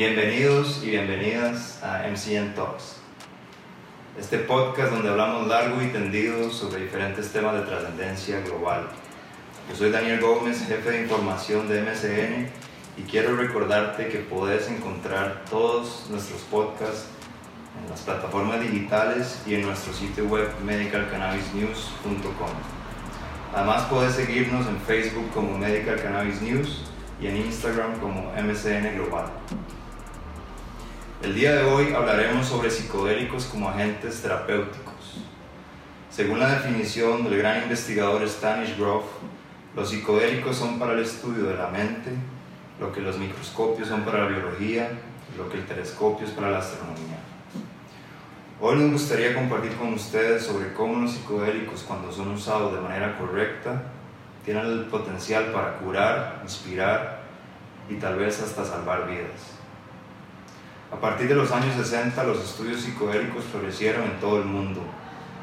Bienvenidos y bienvenidas a MCN Talks, este podcast donde hablamos largo y tendido sobre diferentes temas de trascendencia global. Yo soy Daniel Gómez, jefe de información de MCN y quiero recordarte que puedes encontrar todos nuestros podcasts en las plataformas digitales y en nuestro sitio web medicalcannabisnews.com. Además puedes seguirnos en Facebook como Medical Cannabis News y en Instagram como MCN Global. El día de hoy hablaremos sobre psicodélicos como agentes terapéuticos. Según la definición del gran investigador Stanish Grof, los psicodélicos son para el estudio de la mente, lo que los microscopios son para la biología, lo que el telescopio es para la astronomía. Hoy nos gustaría compartir con ustedes sobre cómo los psicodélicos, cuando son usados de manera correcta, tienen el potencial para curar, inspirar y tal vez hasta salvar vidas. A partir de los años 60, los estudios psicodélicos florecieron en todo el mundo,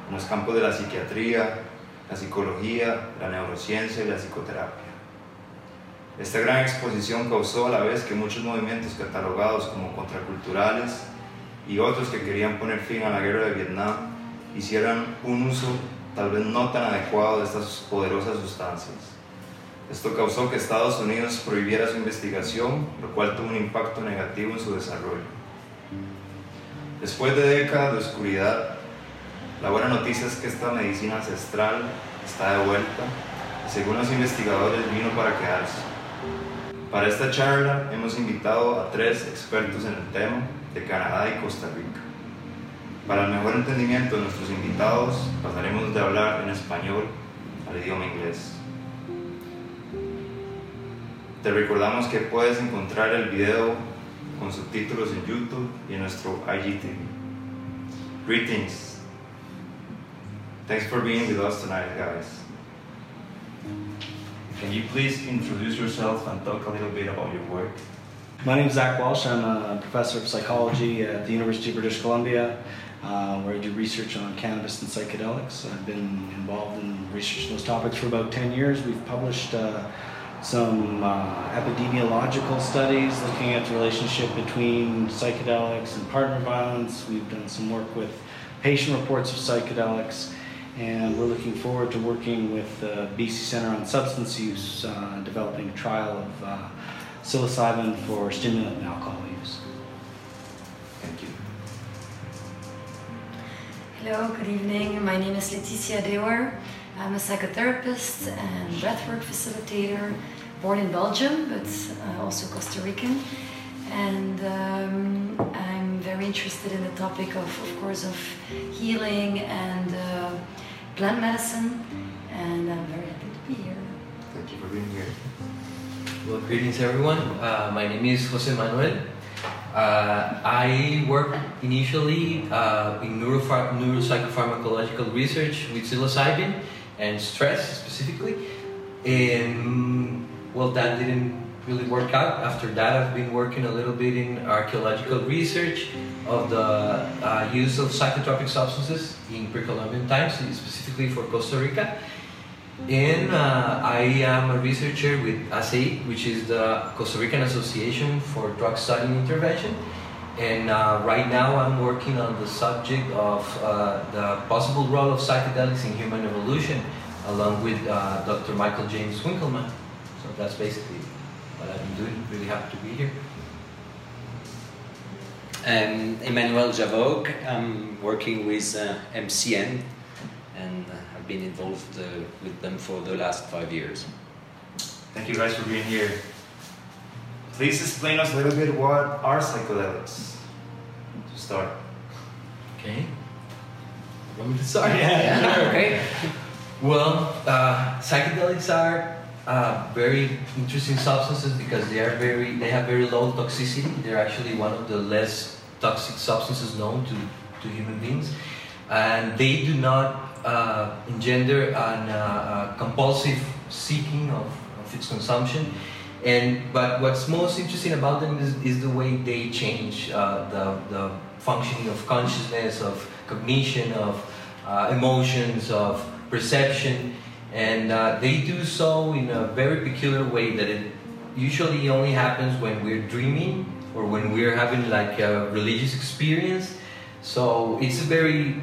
en los campos de la psiquiatría, la psicología, la neurociencia y la psicoterapia. Esta gran exposición causó a la vez que muchos movimientos catalogados como contraculturales y otros que querían poner fin a la guerra de Vietnam hicieran un uso tal vez no tan adecuado de estas poderosas sustancias. Esto causó que Estados Unidos prohibiera su investigación, lo cual tuvo un impacto negativo en su desarrollo. Después de décadas de oscuridad, la buena noticia es que esta medicina ancestral está de vuelta y según los investigadores vino para quedarse. Para esta charla hemos invitado a tres expertos en el tema de Canadá y Costa Rica. Para el mejor entendimiento de nuestros invitados, pasaremos de hablar en español al idioma inglés. Te recordamos que puedes encontrar el video con subtítulos en YouTube y en nuestro IGTV. Greetings. Thanks for being with us tonight, guys. Can you please introduce yourself and talk a little bit about your work? My name is Zach Walsh. I'm a professor of psychology at the University of British Columbia, uh, where I do research on cannabis and psychedelics. I've been involved in research those topics for about 10 years. We've published uh, some uh, epidemiological studies looking at the relationship between psychedelics and partner violence. We've done some work with patient reports of psychedelics, and we're looking forward to working with the BC Center on Substance Use, uh, developing a trial of uh, psilocybin for stimulant and alcohol use. Thank you. Hello, good evening. My name is Leticia Dewar. I'm a psychotherapist and breathwork facilitator, born in Belgium, but uh, also Costa Rican. And um, I'm very interested in the topic of, of course, of healing and uh, plant medicine. And I'm very happy to be here. Thank you for being here. Well, greetings everyone. Uh, my name is Jose Manuel. Uh, I work initially uh, in neuroph- neuropsychopharmacological research with psilocybin and stress specifically. And well, that didn't really work out. After that, I've been working a little bit in archaeological research of the uh, use of psychotropic substances in pre-Columbian times, specifically for Costa Rica. And uh, I am a researcher with ASEI, which is the Costa Rican Association for Drug Study Intervention. And uh, right now I'm working on the subject of uh, the possible role of psychedelics in human evolution, along with uh, Dr. Michael James Winkelman. So that's basically what I've been doing. Really happy to be here. Um, Emmanuel Javog. I'm working with uh, MCN and uh, I've been involved uh, with them for the last five years. Thank you guys for being here. Please explain us a little bit what are psychedelics to start. Okay. Want me to start? Yeah. Sure, okay. Well, uh, psychedelics are uh, very interesting substances because they are very they have very low toxicity. They're actually one of the less toxic substances known to, to human beings, and they do not uh, engender an uh, compulsive seeking of, of its consumption. And but what's most interesting about them is, is the way they change uh, the, the functioning of consciousness, of cognition, of uh, emotions, of perception, and uh, they do so in a very peculiar way that it usually only happens when we're dreaming or when we're having like a religious experience. So it's a very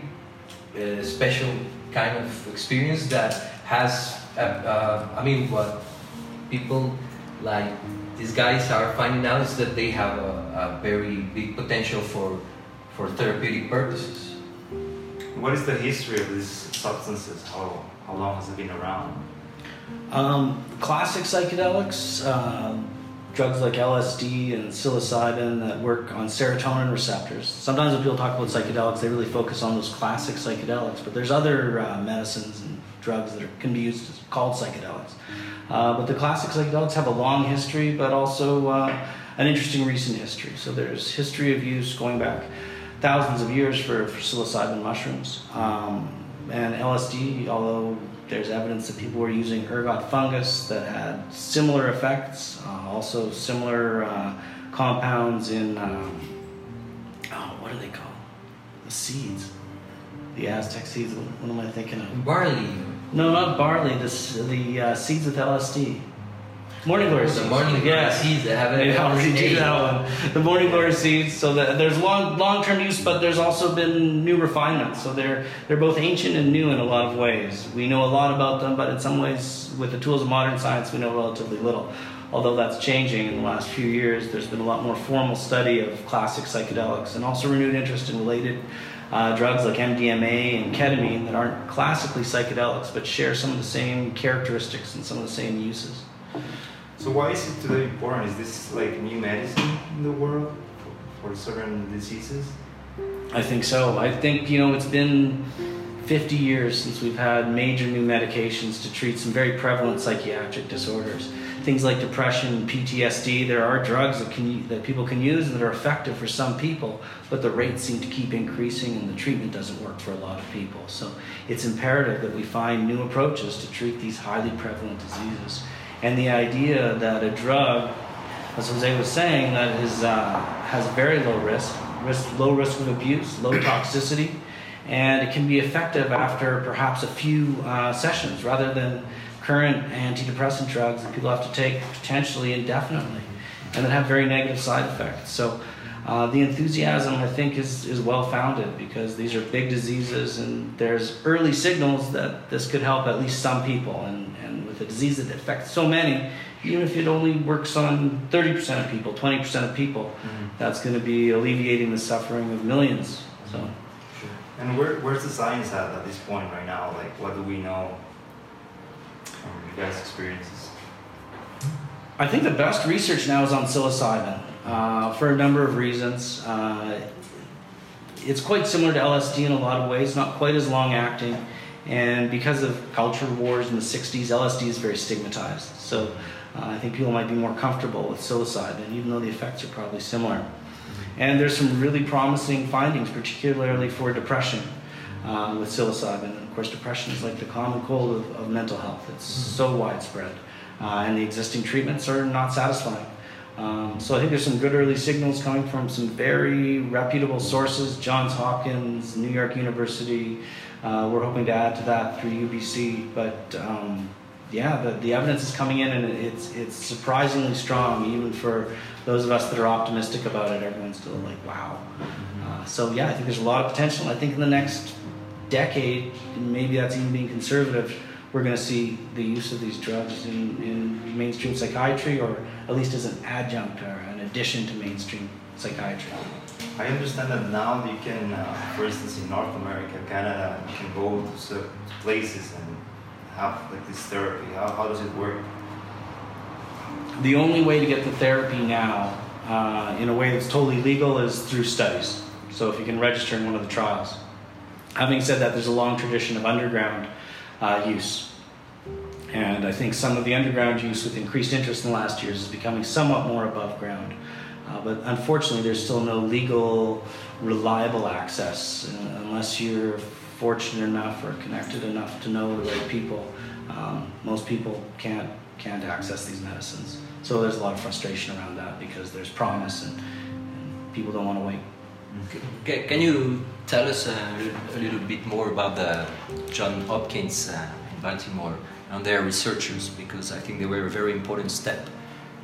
uh, special kind of experience that has, uh, uh, I mean, what people like these guys are finding out is that they have a, a very big potential for, for therapeutic purposes. What is the history of these substances? How, how long has it been around? Um, classic psychedelics, uh, drugs like LSD and psilocybin that work on serotonin receptors. Sometimes when people talk about psychedelics, they really focus on those classic psychedelics, but there's other uh, medicines and drugs that are, can be used as, called psychedelics. Uh, but the classic psychedelics have a long history, but also uh, an interesting recent history. So there's history of use going back thousands of years for, for psilocybin mushrooms. Um, and LSD, although there's evidence that people were using ergot fungus that had similar effects, uh, also similar uh, compounds in, um, oh, what are they called? The seeds. The Aztec seeds. What am I thinking of? Barley. No, not barley. The, the uh, seeds with LSD. Morning glory seeds. The morning glory yeah. seeds that have it. already do that one. The morning glory seeds. So that there's long long term use, but there's also been new refinements. So they're they're both ancient and new in a lot of ways. We know a lot about them, but in some ways, with the tools of modern science, we know relatively little. Although that's changing in the last few years, there's been a lot more formal study of classic psychedelics and also renewed interest in related uh, drugs like MDMA and ketamine that aren't classically psychedelics but share some of the same characteristics and some of the same uses. So why is it today important? Is this like new medicine in the world for, certain diseases? I think so. I think, you know, it's been 50 years since we've had major new medications to treat some very prevalent psychiatric disorders. Things like depression, PTSD, there are drugs that, can, that people can use that are effective for some people, but the rates seem to keep increasing and the treatment doesn't work for a lot of people. So it's imperative that we find new approaches to treat these highly prevalent diseases. And the idea that a drug, as Jose was saying, that is, uh, has very low risk, risk, low risk of abuse, low toxicity, and it can be effective after perhaps a few uh, sessions rather than current antidepressant drugs that people have to take potentially indefinitely and that have very negative side effects. So uh, the enthusiasm, I think, is, is well founded because these are big diseases and there's early signals that this could help at least some people. And, and with a disease that affects so many, even if it only works on 30% of people, 20% of people, Mm-hmm. that's going to be alleviating the suffering of millions. So. Sure. And where, where's the science at at this point right now? Like, what do we know from you guys' experiences? I think the best research now is on psilocybin uh, for a number of reasons. Uh, it's quite similar to LSD in a lot of ways, not quite as long acting. And because of culture wars in the 60s, LSD is very stigmatized. So uh, I think people might be more comfortable with psilocybin, even though the effects are probably similar. And there's some really promising findings, particularly for depression uh, with psilocybin. And of course, depression is like the common cold of, of mental health, it's so widespread. Uh, and the existing treatments are not satisfying. Um, so I think there's some good early signals coming from some very reputable sources, Johns Hopkins, New York University. Uh, we're hoping to add to that through UBC, but um, yeah, the, the evidence is coming in and it's it's surprisingly strong, even for those of us that are optimistic about it. Everyone's still like, wow. Uh, so yeah, I think there's a lot of potential. I think in the next decade, and maybe that's even being conservative, we're going to see the use of these drugs in, in mainstream psychiatry, or at least as an adjunct or an addition to mainstream psychiatry. I understand that now you can, uh, for instance, in North America, Canada, you can go to certain places and have like this therapy. How, how does it work? The only way to get the therapy now, uh, in a way that's totally legal, is through studies. So if you can register in one of the trials. Having said that, there's a long tradition of underground uh, use. And I think some of the underground use, with increased interest in the last years, is becoming somewhat more above ground. Uh, but unfortunately, there's still no legal, reliable access uh, unless you're fortunate enough or connected enough to know the right people. Um, most people can't can't access these medicines. So there's a lot of frustration around that because there's promise and, and people don't want to wait. Ca- Can you tell us a, a little bit more about the John Hopkins uh, in Baltimore and their researchers? Because I think they were a very important step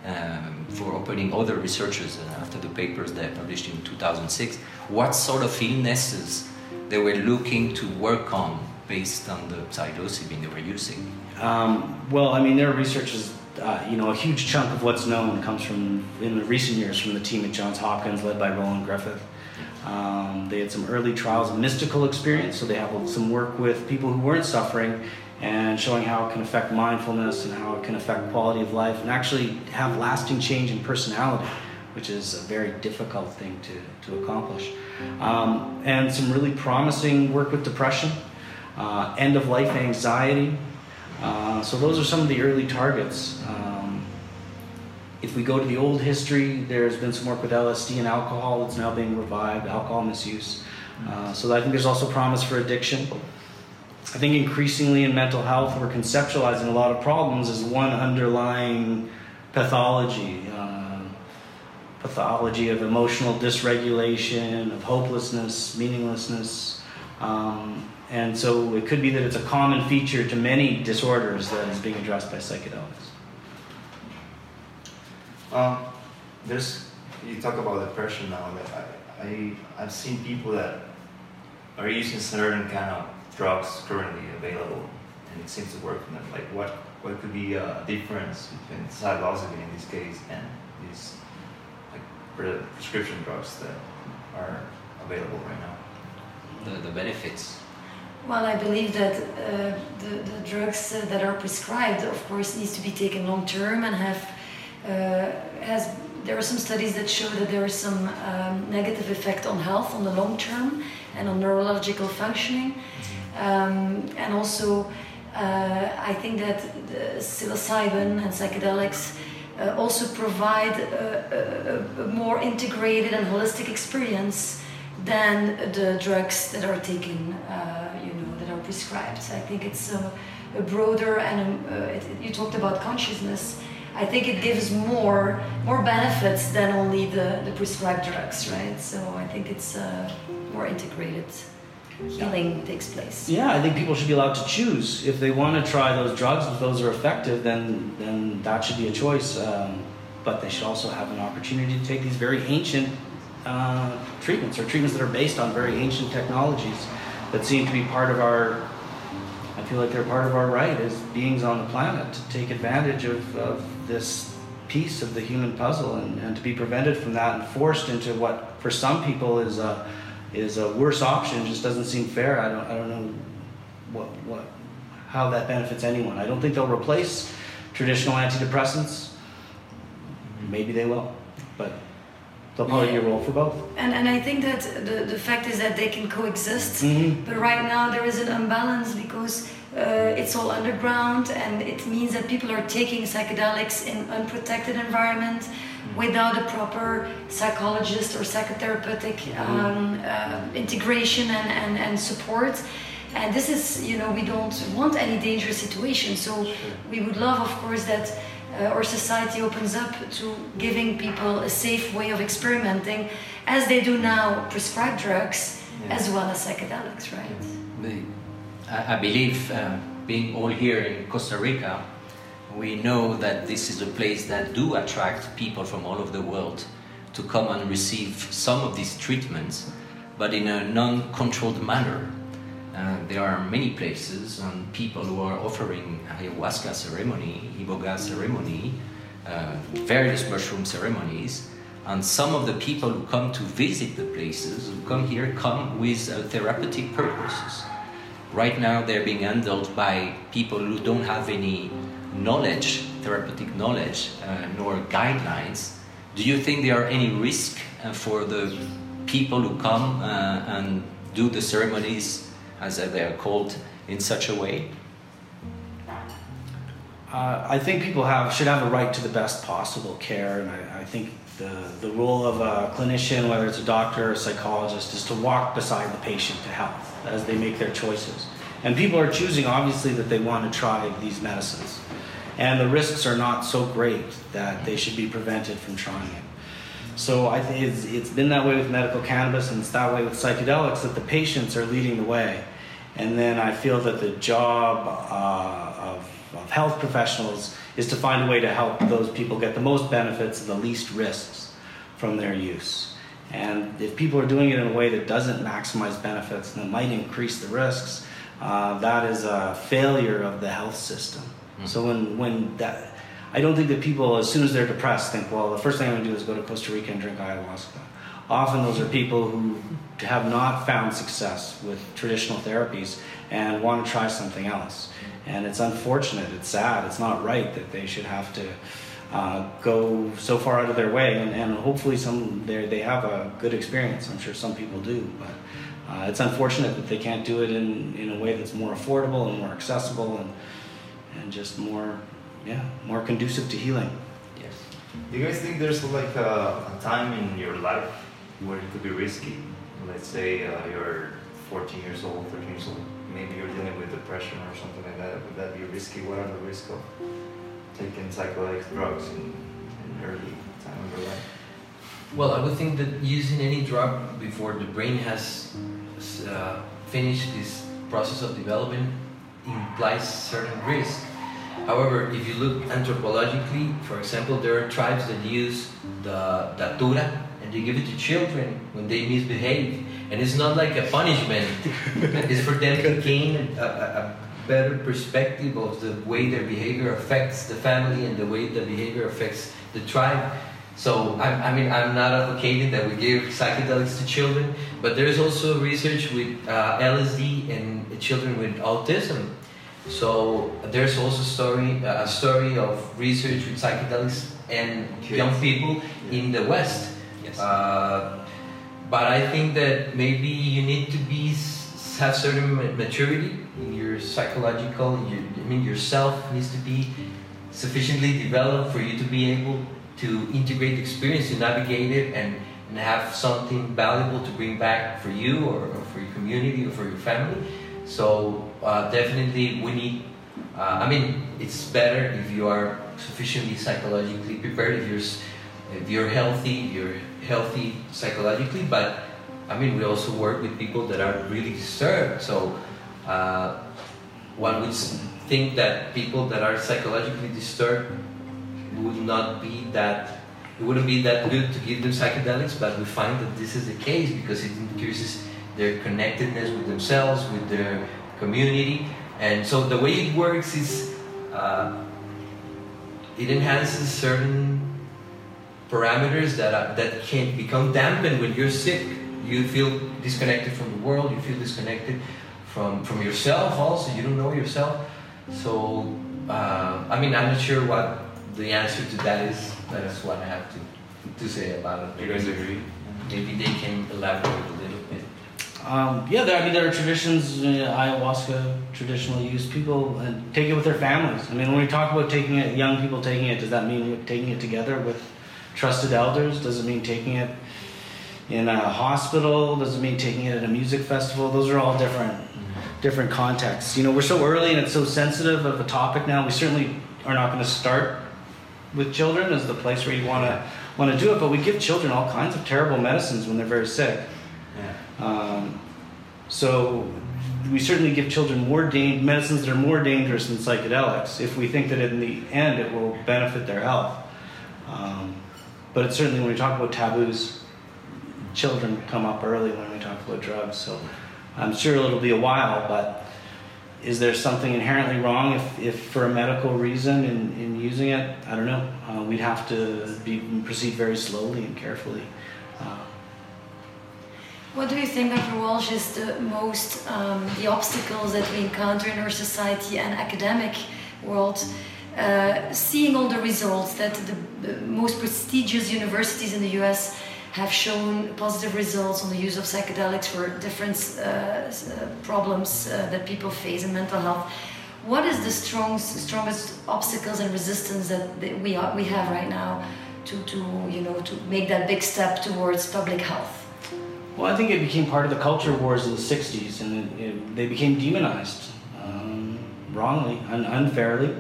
um, for opening other researchers uh, after the papers they published in 2006 what sort of illnesses they were looking to work on based on the psilocybin they were using. Um, well, I mean, their research is, uh, you know, a huge chunk of what's known comes from, in the recent years, from the team at Johns Hopkins led by Roland Griffith. Um, they had some early trials of mystical experience, so they have some work with people who weren't suffering and showing how it can affect mindfulness and how it can affect quality of life and actually have lasting change in personality, which is a very difficult thing to, to accomplish. Um, and some really promising work with depression, uh, end of life anxiety. Uh, so, those are some of the early targets. Um, if we go to the old history, there's been some work with LSD and alcohol that's now being revived, alcohol misuse. Uh, so, I think there's also promise for addiction. I think increasingly in mental health, we're conceptualizing a lot of problems as one underlying pathology. Uh, pathology of emotional dysregulation, of hopelessness, meaninglessness. Um, and so it could be that it's a common feature to many disorders that is being addressed by psychedelics. Um, there's, you talk about depression now. That I, I, I've seen people that are using certain kind of drugs currently available, and it seems to work for them. Like, what what could be a difference between psilocybin in this case and these like prescription drugs that are available right now? The, the benefits. Well, I believe that uh, the, the drugs uh, that are prescribed, of course, needs to be taken long term and have uh, has there are some studies that show that there is some um, negative effect on health on the long term and on neurological functioning. Um, and also, uh, I think that psilocybin and psychedelics uh, also provide a, a, a, more integrated and holistic experience than the drugs that are taken, uh, you know, that are prescribed. I think it's a, broader and uh, it, you talked about consciousness. I think it gives more more benefits than only the, the prescribed drugs, right? So I think it's uh, more integrated healing takes place. Yeah, I think people should be allowed to choose if they want to try those drugs. If those are effective, then then that should be a choice. Um, but they should also have an opportunity to take these very ancient uh, treatments or treatments that are based on very ancient technologies that seem to be part of our. I feel like they're part of our right as beings on the planet to take advantage of, of this piece of the human puzzle and, and to be prevented from that and forced into what for some people is a is a worse option. It just doesn't seem fair. I don't, I don't know what, what, how that benefits anyone. I don't think they'll replace traditional antidepressants. Maybe they will, but they'll probably be a role for both. And, and I think that the, the fact is that they can coexist, mm-hmm. but right now there is an imbalance because uh, it's all underground and it means that people are taking psychedelics in unprotected environment without a proper psychologist or psychotherapeutic mm-hmm. um, uh, integration and, and, and support. And this is, you know, we don't want any dangerous situation. So we would love, of course, that uh, our society opens up to giving people a safe way of experimenting, as they do now, prescribed drugs yeah. as well as psychedelics, right? I believe, uh, being all here in Costa Rica, we know that this is a place that do attract people from all over the world to come and receive some of these treatments, but in a non-controlled manner. Uh, there are many places and people who are offering ayahuasca ceremony, iboga ceremony, uh, various mushroom ceremonies, and some of the people who come to visit the places, who come here, come with uh, therapeutic purposes. Right now, they're being handled by people who don't have any knowledge, therapeutic knowledge, uh, nor guidelines, do you think there are any risk uh, for the people who come uh, and do the ceremonies, as they are called, in such a way? Uh, I think people have should have a right to the best possible care, and I, I, think the, the role of a clinician, whether it's a doctor or a psychologist, is to walk beside the patient to help as they make their choices. And people are choosing, obviously, that they want to try these medicines and the risks are not so great that they should be prevented from trying it. So I think it's, it's been that way with medical cannabis, and it's that way with psychedelics that the patients are leading the way, And then I feel that the job uh, of, of health professionals is to find a way to help those people get the most benefits and the least risks from their use. And if people are doing it in a way that doesn't maximize benefits and that might increase the risks, uh, that is a failure of the health system. Mm. So when, when that, I don't think that people, as soon as they're depressed, think, well, the first thing I'm going to do is go to Costa Rica and drink ayahuasca. Often those are people who have not found success with traditional therapies and want to try something else. And it's unfortunate, it's sad, it's not right that they should have to uh, go so far out of their way. And, and hopefully, some they have a good experience. I'm sure some people do, but uh, it's unfortunate that they can't do it in, in a way that's more affordable and more accessible and and just more, yeah, more conducive to healing. Yes. Do you guys think there's like a, a time in your life where it could be risky? Let's say uh, you're 14 years old, 13 years old. Maybe you're dealing with depression or something like that. Would that be risky? What are the risks of taking psychedelic drugs in, in early time of your life? Well, I would think that using any drug before the brain has uh, finished this process of development implies certain risk. However, if you look anthropologically, for example, there are tribes that use the datura and they give it to children when they misbehave. And it's not like a punishment, it's for them to gain a, a, better perspective of the way their behavior affects the family and the way the behavior affects the tribe. So, I, I mean, I'm not advocating that we give psychedelics to children, but there's also research with uh, LSD and children with autism so there's also story a story of research with psychedelics and young people in the West. Yes. Uh, but I think that maybe you need to be have certain maturity in your psychological. Your, I mean, yourself needs to be sufficiently developed for you to be able to integrate the experience, to navigate it, and, and have something valuable to bring back for you or, or for your community or for your family. So uh, definitely we need. Uh, I mean, it's better if you are sufficiently psychologically prepared. If you're if you're healthy, you're healthy psychologically. But I mean, we also work with people that are really disturbed. So uh, one would think that people that are psychologically disturbed would not be that it wouldn't be that good to give them psychedelics, but we find that this is the case because it increases their connectedness with themselves, with their community. And so the way it works is uh, it enhances certain parameters that, are, that can become dampened when you're sick. You feel disconnected from the world, you feel disconnected from, from yourself also, you don't know yourself. So, uh, I mean, I'm not sure what the answer to that is. That is what I have to, to say about it. You guys agree? Maybe they can elaborate a little. Bit. Um, yeah, there, I mean, there are traditions, uh, ayahuasca, traditionally used People uh, take it with their families. I mean, when we talk about taking it, young people taking it, does that mean taking it together with trusted elders? doesn't mean taking it in a hospital? doesn't mean taking it at a music festival? Those are all different, different contexts. You know, we're so early and it's so sensitive of a topic now. We certainly are not going to start with children as the place where you want to want to do it, but we give children all kinds of terrible medicines when they're very sick. Um, so we certainly give children more da- medicines that are more dangerous than psychedelics if we think that in the end it will benefit their health. Um, but it's certainly when we talk about taboos, children come up early when we talk about drugs. So I'm sure it'll be a while, but is there something inherently wrong if, if for a medical reason in, in using it? I don't know. Uh, we'd have to be, proceed very slowly and carefully. Uh, what do you think, Dr. Walsh, is the most um, the obstacles that we encounter in our society and academic world? Uh, seeing all the results that the, most prestigious universities in the US have shown positive results on the use of psychedelics for different uh, uh, problems uh, that people face in mental health. What is the strongest, strongest obstacles and resistance that, that we, are, we have right now to, to, you know, to make that big step towards public health? Well, I think it became part of the culture wars of the 60s, and it, it, they became demonized um, wrongly and unfairly.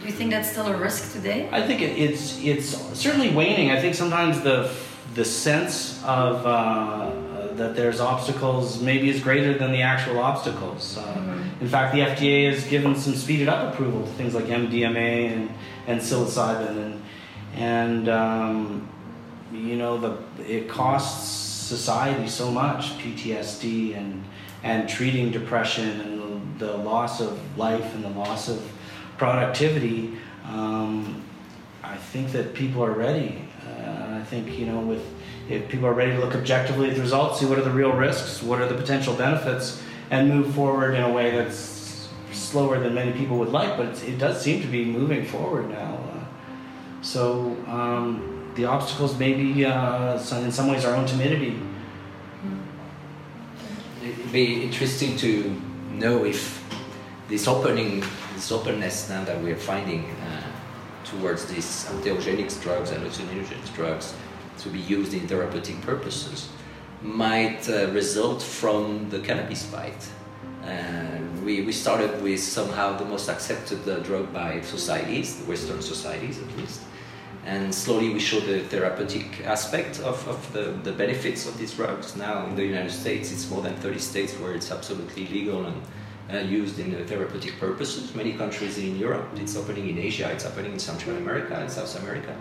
Do you think that's still a risk today? I think it, it's, it's certainly waning. I think sometimes the, the sense of uh, that there's obstacles maybe is greater than the actual obstacles. Uh, Mm-hmm. In fact, the FDA has given some speeded up approval to things like MDMA and, and psilocybin, and and um, you know the it costs society so much PTSD and and treating depression and the, the loss of life and the loss of productivity. Um, I think that people are ready. Uh, I think you know with if people are ready to look objectively at the results, see what are the real risks, what are the potential benefits, and move forward in a way that's slower than many people would like, but it does seem to be moving forward now. Uh, so um, the obstacles may be, uh, in some ways, our own timidity. It'd be interesting to know if this opening, this openness now that we're finding uh, towards these entheogenic drugs and hallucinogenic drugs to be used in therapeutic purposes might uh, result from the cannabis fight. Uh, we, we started with somehow the most accepted drug by societies, the Western societies at least. And slowly we show the therapeutic aspect of, of the, the benefits of these drugs. Now in the United States, it's more than 30 states where it's absolutely legal and used in uh, therapeutic purposes. Many countries in Europe, it's opening in Asia, it's happening in Central America and South America.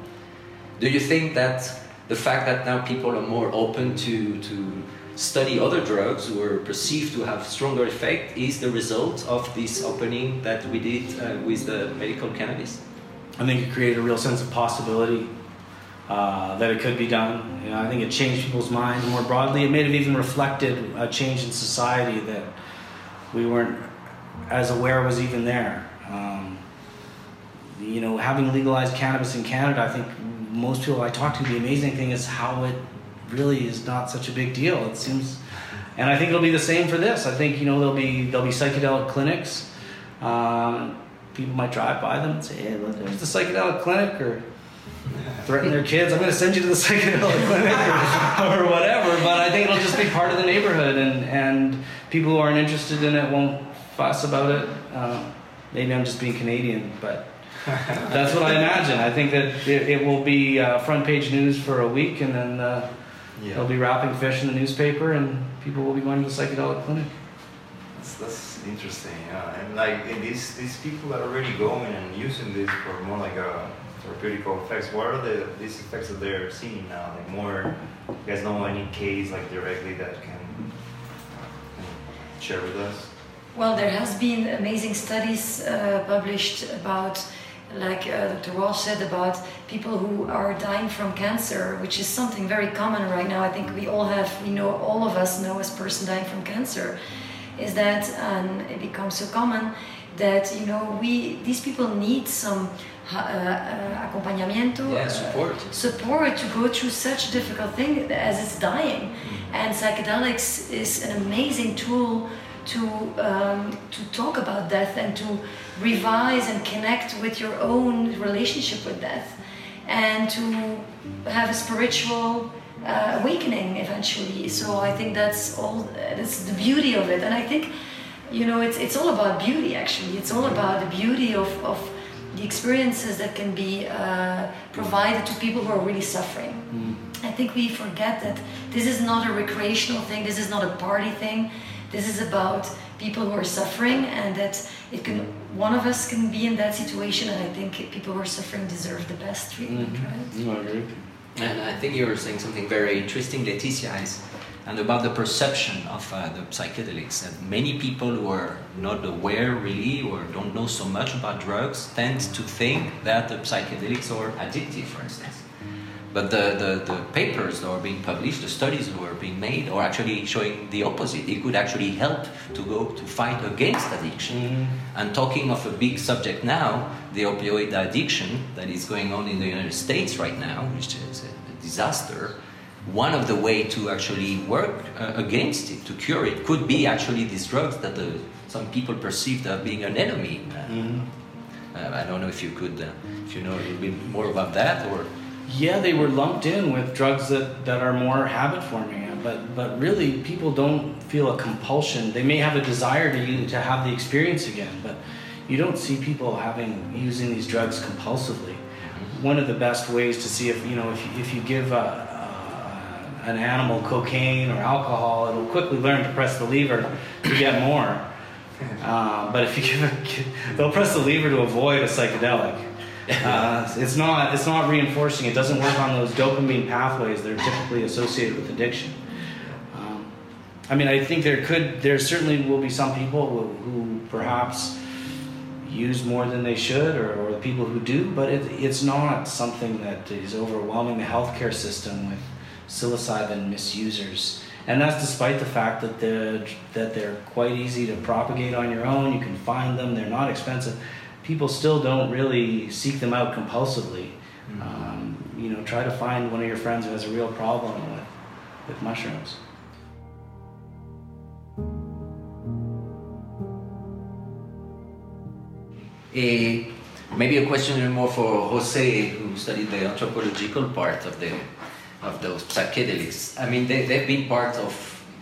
Do you think that the fact that now people are more open to, to study other drugs who are perceived to have stronger effect is the result of this opening that we did uh, with the medical cannabis? I think it created a real sense of possibility uh, that it could be done. You know, I think it changed people's minds more broadly. It may have even reflected a change in society that we weren't as aware was even there. Um, you know, having legalized cannabis in Canada, I think most people I talk to, the amazing thing is how it really is not such a big deal. It seems, and I think it'll be the same for this. I think you know there'll be there'll be psychedelic clinics. Um, people might drive by them and say, "Hey, look, there's the psychedelic clinic," or threaten their kids. I'm going to send you to the psychedelic clinic or, or whatever. But I think it'll just be part of the neighborhood, and and people who aren't interested in it won't fuss about it. Uh, maybe I'm just being Canadian, but. That's what I imagine. I think that it, it will be uh, front page news for a week, and then uh, they'll be wrapping fish in the newspaper, and people will be going to the psychedelic clinic. That's, that's interesting, yeah. And like these these people that are already going and using this for more like a therapeutic effects. What are the these effects that they're seeing now? Like more, you guys know any case like directly that can, can share with us? Well, there has been amazing studies uh, published about, like uh, Dr. Walsh said, about people who are dying from cancer, which is something very common right now. I think we all have, we know, all of us know a person dying from cancer. Is that um, it becomes so common that you know we these people need some uh, uh, acompañamiento, Yeah, uh, support. support to go through such a difficult thing as it's dying. And psychedelics is an amazing tool to um, to talk about death and to revise and connect with your own relationship with death, and to have a spiritual uh, awakening eventually. So I think that's all. That's the beauty of it, and I think you know it's it's all about beauty actually. It's all about the beauty of of the experiences that can be uh, provided to people who are really suffering. I think we forget that this is not a recreational thing, this is not a party thing. This is about people who are suffering, and that it can one of us can be in that situation. And I think people who are suffering deserve the best treatment, right? No, I agree. And I think you were saying something very interesting, Leticia, is and about the perception of uh, the psychedelics. That many people who are not aware really or don't know so much about drugs tend to think that the psychedelics are addictive, for instance. But the, the, the papers that are being published, the studies that are being made, are actually showing the opposite. It could actually help to go to fight against addiction. And talking of a big subject now, the opioid addiction that is going on in the United States right now, which is a disaster. One of the way to actually work uh, against it, to cure it, could be actually these drugs that the, some people perceived as being an enemy. Uh, uh, I don't know if you could, uh, if you know a little bit more about that, or Yeah, they were lumped in with drugs that, that are more habit forming, but but really people don't feel a compulsion. They may have a desire to to have the experience again, but you don't see people having using these drugs compulsively. One of the best ways to see if you know if you, if you give a an animal cocaine or alcohol, it'll quickly learn to press the lever to get more. Uh, but if you give it, they'll press the lever to avoid a psychedelic. Uh, it's not it's not reinforcing. It doesn't work on those dopamine pathways that are typically associated with addiction. Um, I mean, I think there could there certainly will be some people who, who perhaps use more than they should, or, or the people who do, but it, it's not something that is overwhelming the healthcare system with psilocybin misusers. And that's despite the fact that they're, that they're quite easy to propagate on your own. You can find them, they're not expensive. People still don't really seek them out compulsively. Mm-hmm. Um, you know, try to find one of your friends who has a real problem with, with mushrooms. A, maybe a question more for Jose, who studied the anthropological part of the of those psychedelics. I mean, they, they've been part of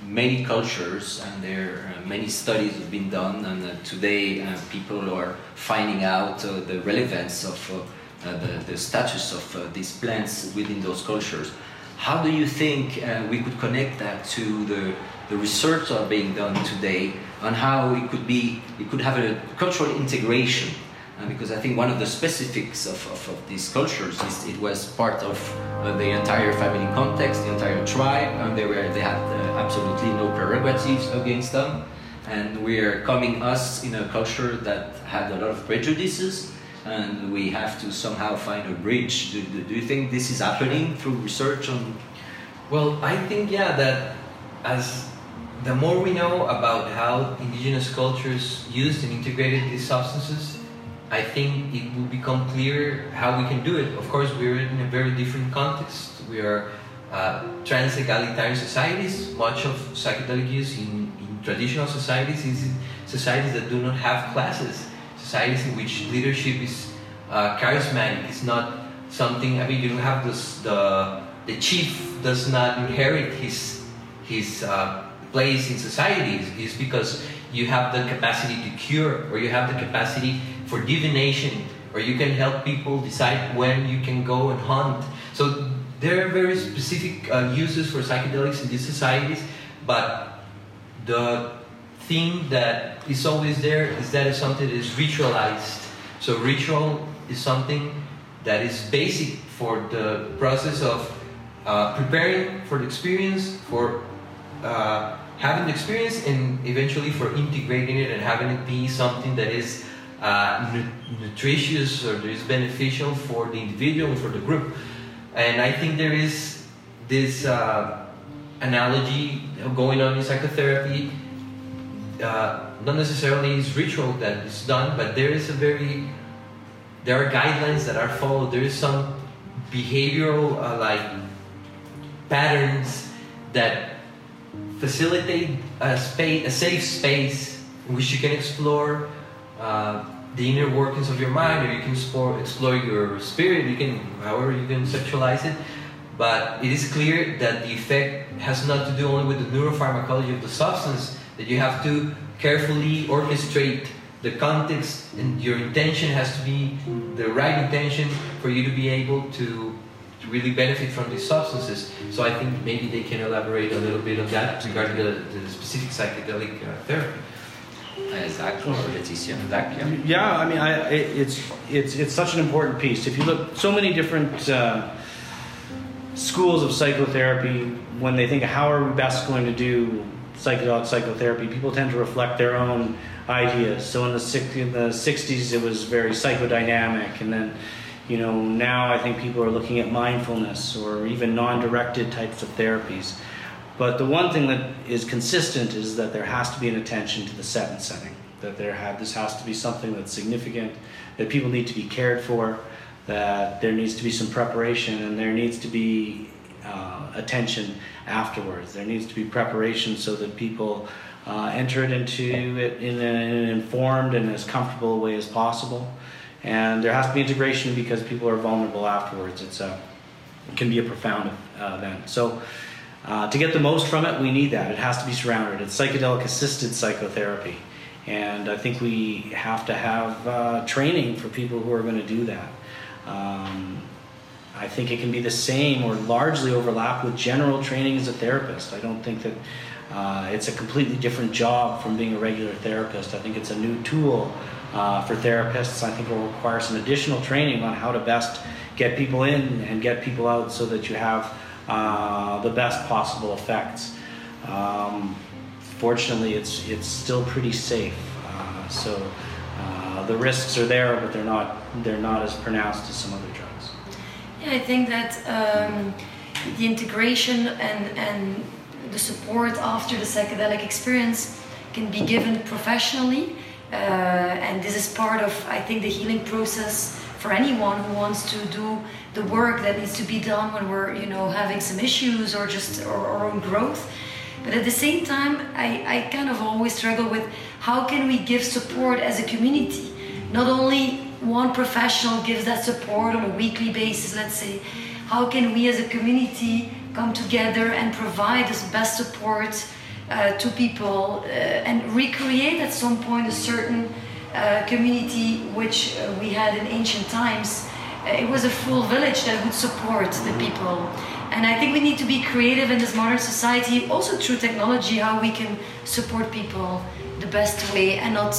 many cultures, and there uh, many studies have been done. And uh, today, uh, people are finding out uh, the relevance of uh, uh, the, the status of these plants within those cultures. How do you think we could connect that to the the research that are being done today on how it could be, it could have a cultural integration. Uh, because I think one of the specifics of, of, of these cultures is it was part of uh, the entire family context, the entire tribe, and they were they had uh, absolutely no prerogatives against them. And we are coming us in a culture that had a lot of prejudices, and we have to somehow find a bridge. Do, do, do you think this is happening through research on? Well, I think yeah that as the more we know about how indigenous cultures used and integrated these substances, I think it will become clear how we can do it. Of course, we're in a very different context. We are uh, trans-egalitarian societies. Much of psychedelic use in, in traditional societies is societies that do not have classes, societies in which leadership is uh, charismatic. It's not something. I mean, you don't have this. The the chief does not inherit his his uh, place in society is because you have the capacity to cure or you have the capacity for divination or you can help people decide when you can go and hunt. So there are very specific uh, uses for psychedelics in these societies but the thing that is always there is that it's something that is ritualized. So ritual is something that is basic for the process of uh, preparing for the experience for uh, having the experience and eventually for integrating it and having it be something that is nutritious or is beneficial for the individual for the group. And I think there is this uh, analogy going on in psychotherapy. Uh, not necessarily is ritual that is done, but there is a very there are guidelines that are followed. There is some behavioral uh, like patterns that facilitate a space, a safe space in which you can explore uh, the inner workings of your mind, or you can explore, explore your spirit. You can, however, you can sexualize it. But it is clear that the effect has not to do only with the neuropharmacology of the substance. That you have to carefully orchestrate the context, and your intention has to be the right intention for you to be able to really benefit from these substances. So I think maybe they can elaborate a little bit on that regarding the, the specific psychedelic uh, therapy. Exactly. Yeah, I mean, I, it's it's it's such an important piece. If you look, so many different uh, schools of psychotherapy, when they think how are we best going to do psychedelic psychotherapy, people tend to reflect their own ideas. So in the, in the 60s, it was very psychodynamic, and then you know, now I think people are looking at mindfulness or even non-directed types of therapies. But the one thing that is consistent is that there has to be an attention to the set and setting. That there have this has to be something that's significant, that people need to be cared for, that there needs to be some preparation, and there needs to be uh, attention afterwards. There needs to be preparation so that people uh, enter it into it in an informed and as comfortable a way as possible and there has to be integration because people are vulnerable afterwards. It's a, it can be a profound uh, event. So uh, to get the most from it, we need that. It has to be surrounded. It's psychedelic assisted psychotherapy, and I think we have to have uh, training for people who are going to do that. Um, I think it can be the same or largely overlap with general training as a therapist. I don't think that uh, it's a completely different job from being a regular therapist. I think it's a new tool uh, for therapists. I think it will require some additional training on how to best get people in and get people out so that you have uh, the best possible effects. Um, fortunately, it's it's still pretty safe. Uh, so uh, the risks are there, but they're not they're not as pronounced as some other drugs. Yeah, I think that um, the integration and and the support after the psychedelic experience can be given professionally, uh, and this is part of I think the healing process for anyone who wants to do the work that needs to be done when we're you know having some issues or just our, own growth. But at the same time, I, I kind of always struggle with how can we give support as a community? Not only one professional gives that support on a weekly basis, let's say, how can we as a community come together and provide this best support uh, to people uh, and recreate at some point a certain uh, community which uh, we had in ancient times? Uh, it was a full village that would support the people. And I think we need to be creative in this modern society, also through technology, how we can support people the best way and not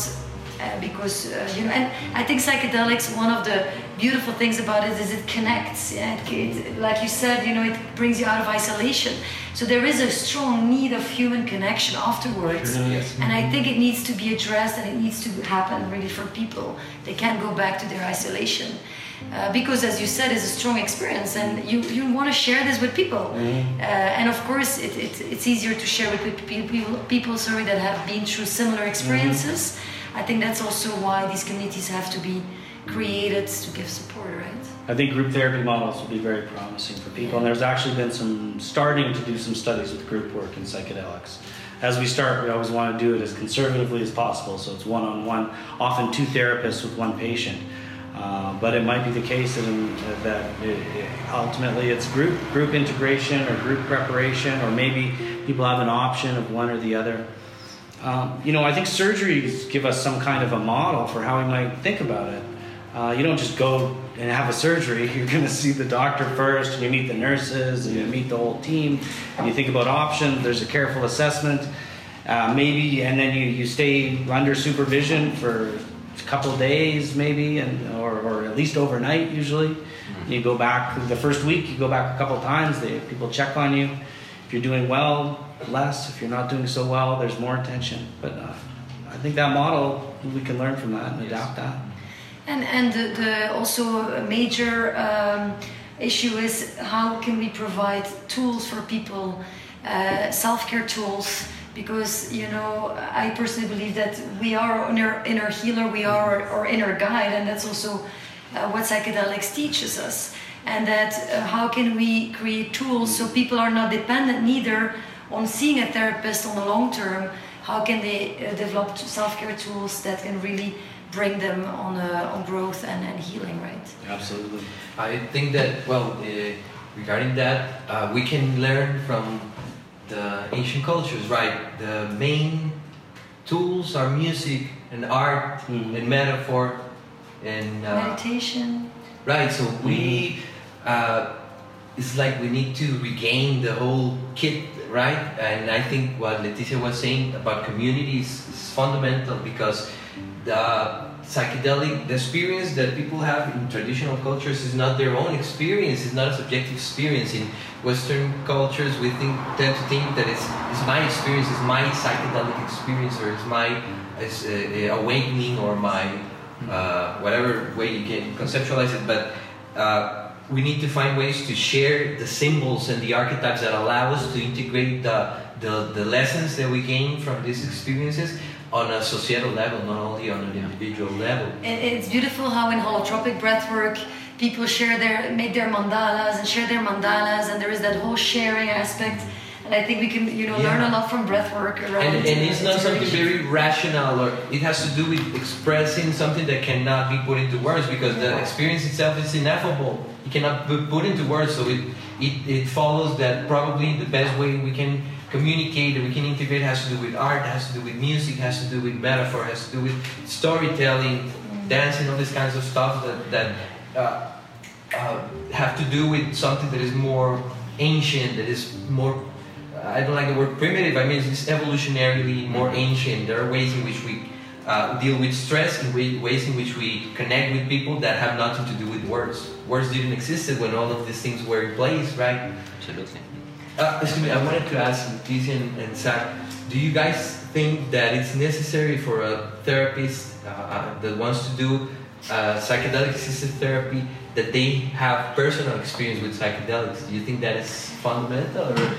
uh, because uh, you know and i think psychedelics one of the beautiful things about it is it connects it, it, like you said you know it brings you out of isolation. So there is a strong need of human connection afterwards. Yes. and i think it needs to be addressed and it needs to happen really for people. They can't go back to their isolation. Uh, because as you said it's a strong experience and you, you want to share this with people. Uh, and of course it, it, it's easier to share with people, people sorry, that have been through similar experiences i think that's also why these communities have to be created to give support right I think group therapy models will be very promising for people, and there's actually been some starting to do some studies with group work in psychedelics. As we start, we always want to do it as conservatively as possible, so it's one on one, often two therapists with one patient. Uh, but it might be the case that, in, that it, it, ultimately it's group group integration or group preparation, or maybe people have an option of one or the other. Um, you know, I think surgeries give us some kind of a model for how we might think about it. Uh, you don't just go and have a surgery. You're going to see the doctor first, and you meet the nurses, and you meet the whole team. And you think about options. There's a careful assessment, uh, maybe, and then you, you stay under supervision for a couple days, maybe, and or, or at least overnight. Usually, you go back the first week. You go back a couple times. They, people check on you. If you're doing well, less. If you're not doing so well, there's more attention. But uh, I think that model we can learn from that and adapt that. And and the, the also a major um, issue is how can we provide tools for people, uh, self-care tools, because you know I personally believe that we are our inner, inner healer, we are our, our inner guide, and that's also uh, what psychedelics teaches us. And that uh, how can we create tools so people are not dependent neither on seeing a therapist on the long term. How can they uh, develop self-care tools that can really bring them on uh, on growth and, and healing, right? Absolutely. I think that, well, uh, regarding that, uh, we can learn from the ancient cultures, right? The main tools are music and art Mhm. and metaphor and. Uh, Meditation. right, so we. Uh, it's like we need to regain the whole kit, right? And I think what Leticia was saying about community is, is fundamental because the psychedelic, the experience that people have in traditional cultures is not their own experience. It's not a subjective experience. In Western cultures, we think tend to think that it's, it's my experience, it's my psychedelic experience, or it's my it's, uh, uh, awakening, or my uh, whatever way you can conceptualize it. But uh, we need to find ways to share the symbols and the archetypes that allow us to integrate the, the, the lessons that we gain from these experiences on a societal level, not only on an individual level. It's beautiful how in holotropic breathwork people share their make their mandalas and share their mandalas, and there is that whole sharing aspect. And I think we can you know learn a lot from breathwork around. And, and it's not something very rational, or it has to do with expressing something that cannot be put into words because the experience itself is ineffable. It cannot be put into words, so it, it, it follows that probably the best way we can communicate and we can integrate has to do with art, has to do with music, has to do with metaphor, has to do with storytelling, dancing, all these kinds of stuff that, that uh, uh, have to do with something that is more ancient, that is more I don't like the word primitive. I mean, it's evolutionarily more ancient. There are ways in which we uh, deal with stress, in ways in which we connect with people that have nothing to do with words. Words didn't exist when all of these things were in place, right? Absolutely. Uh, excuse me, I wanted to ask Leticia and, and Zach, do you guys think that it's necessary for a therapist uh, uh that wants to do uh, psychedelic assisted therapy that they have personal experience with psychedelics? Do you think that is fundamental or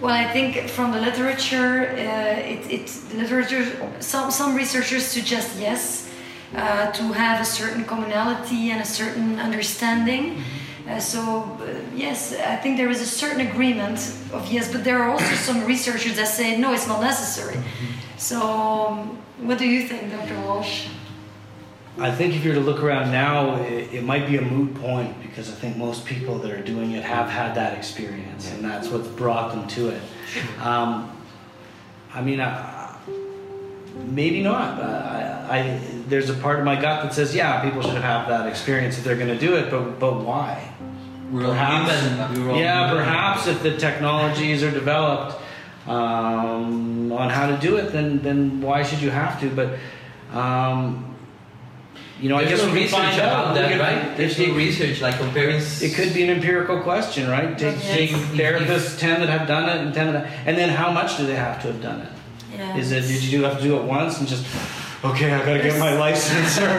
well, I think from the literature, uh, it, it, literature, some, some researchers suggest yes, uh, to have a certain commonality and a certain understanding. Mm-hmm. Uh, so, uh, yes, I think there is a certain agreement of yes, but there are also some researchers that say no, it's not necessary. Mm-hmm. So, um, what do you think, Dr. Walsh? I think if you're to look around now, it, it, might be a moot point because I think most people that are doing it have had that experience, and that's what's brought them to it. Um, I mean, I, maybe not. I, I, there's a part of my gut that says, yeah, people should have that experience if they're going to do it, but but why? Perhaps, yeah, perhaps if the technologies are developed um, on how to do it, then then why should you have to? But um, you know, There's I guess no we research find about out. that, right? There's no research like comparing. It could be an empirical question, right? Take, yes. take therapists, ten that have done it, and ten that, and then how much do they have to have done it? Yeah. Is it did you have to do it once and just okay, I gotta get my license, or,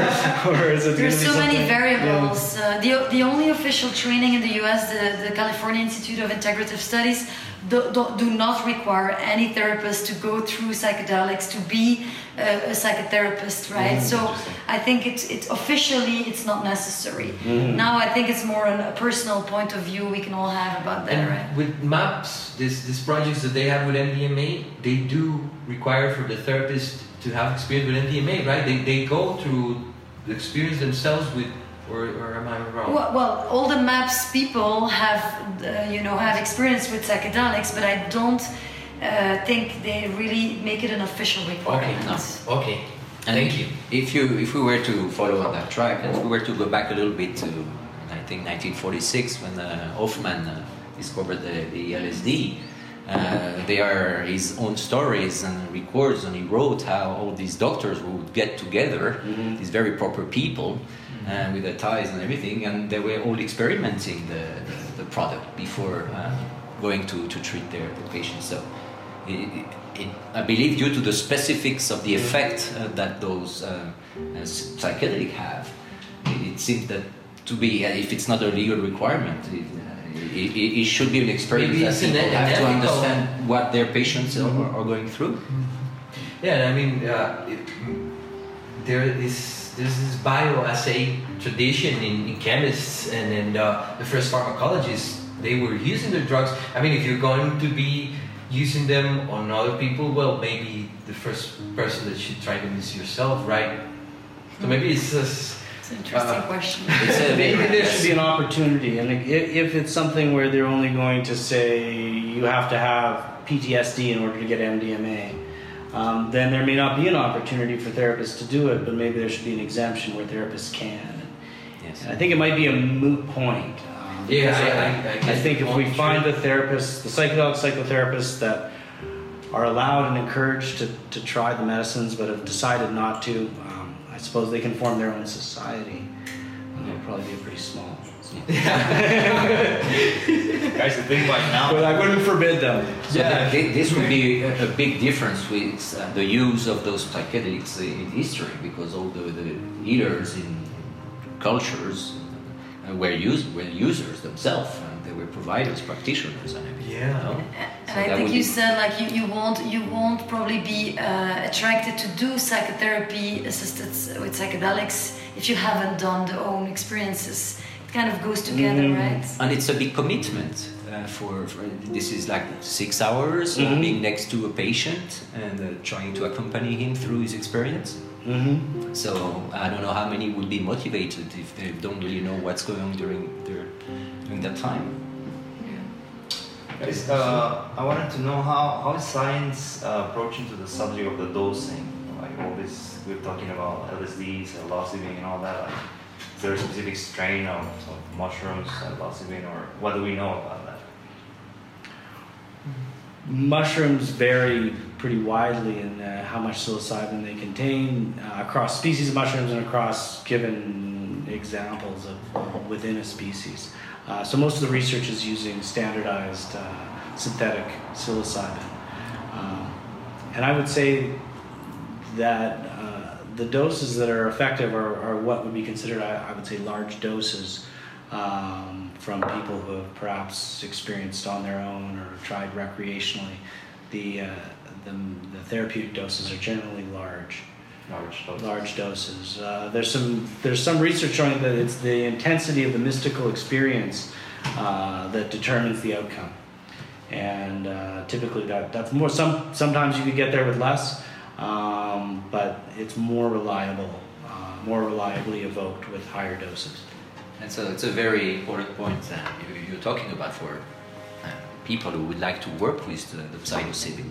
or is it? There's so many something- variables. Uh, the, the only official training in the US, the, the California Institute of Integrative Studies, do, do, do not require any therapist to go through psychedelics to be a, a psychotherapist, right? Mm, so I think it's it officially it's not necessary. Mhm. Now I think it's more an, a personal point of view we can all have about that, And right? with MAPS, this these projects that they have with MDMA, they do require for the therapist to have experience with MDMA, right? They, they go through the experience themselves with, or, or am I wrong? Well, well, all the MAPS people have, uh, you know, have experience with psychedelics, but I don't uh, think they really make it an official report. okay, requirement. no. okay. And Thank you. If you if we were to follow on that track, and if we were to go back a little bit to, I think 1946 when uh, Hofmann uh, discovered the, the LSD, uh, they are his own stories and records, and he wrote how all these doctors would get together, Mhm. these very proper people, uh, with their ties and everything, and they were all experimenting the, the, the product before uh, going to, to treat their, their patients. So, it, it, I believe, due to the specifics of the effect uh, that those uh, uh, psychedelic have, it, it seems that to be, uh, if it's not a legal requirement, it, it, should be an experience Maybe that it's an people have to understand what their patients are, are going through. Yeah, I mean, uh, it, there is there's this bioassay tradition in, in chemists and in uh, the first pharmacologists. They were using the drugs. I mean, if you're going to be using them on other people, well, maybe the first person that should try them is yourself, right? So maybe it's just It's an interesting Uh, question. It's Maybe there should be an opportunity, and if, if it's something where they're only going to say you have to have PTSD in order to get MDMA, um, then there may not be an opportunity for therapists to do it, but maybe there should be an exemption where therapists can. yes. And I think it might be a moot point. Um, Yeah, I- I, I- I I think if we find sure. the therapists, the psychedelic psychotherapists that are allowed and encouraged to, to try the medicines but have decided not to, um, I suppose they can form their own society. And It'll probably be pretty small. so. Guys, the thing right now. But I wouldn't forbid them. So Yeah. th- this would be a, a big difference with uh, the use of those psychedelics in history because all the, the leaders in cultures uh, were, use, were users themselves and they were providers, practitioners and everything. Yeah. you know? And I think you be- said like you, you won't you won't probably be uh, attracted to do psychotherapy assisted with psychedelics if you haven't done the own experiences. It kind of goes together, Mm. right? And it's a big commitment. Uh, for, for this is like six hours uh, Mhm. being next to a patient and uh, trying to accompany him through his experience. Mm-hmm. So I don't know how many would be motivated if they don't really know what's going on during their, during that time. Uh, I wanted to know how, how is science uh, approaching to the subject of the dosing? Like all this, we're talking about LSD, psilocybin, and all that. Like, is there a specific strain of, of mushrooms, psilocybin, or what do we know about that? Mushrooms vary pretty widely in uh, how much psilocybin they contain uh, across species of mushrooms and across given examples of within a species. Uh, so most of the research is using standardized uh, synthetic psilocybin. Um, and I would say that uh, the doses that are effective are, are what would be considered, I, I would say, large doses um, from people who have perhaps experienced on their own or tried recreationally. The, uh, the, the therapeutic doses are generally large. Large doses. Large doses. Uh, there's some there's some research showing that it's the intensity of the mystical experience uh, that determines the outcome, and uh, typically that that's more. Some sometimes you could get there with less, um, but it's more reliable, uh, more reliably evoked with higher doses. And so it's a very important point that you- you're talking about for uh, people who would like to work with the, the psilocybin.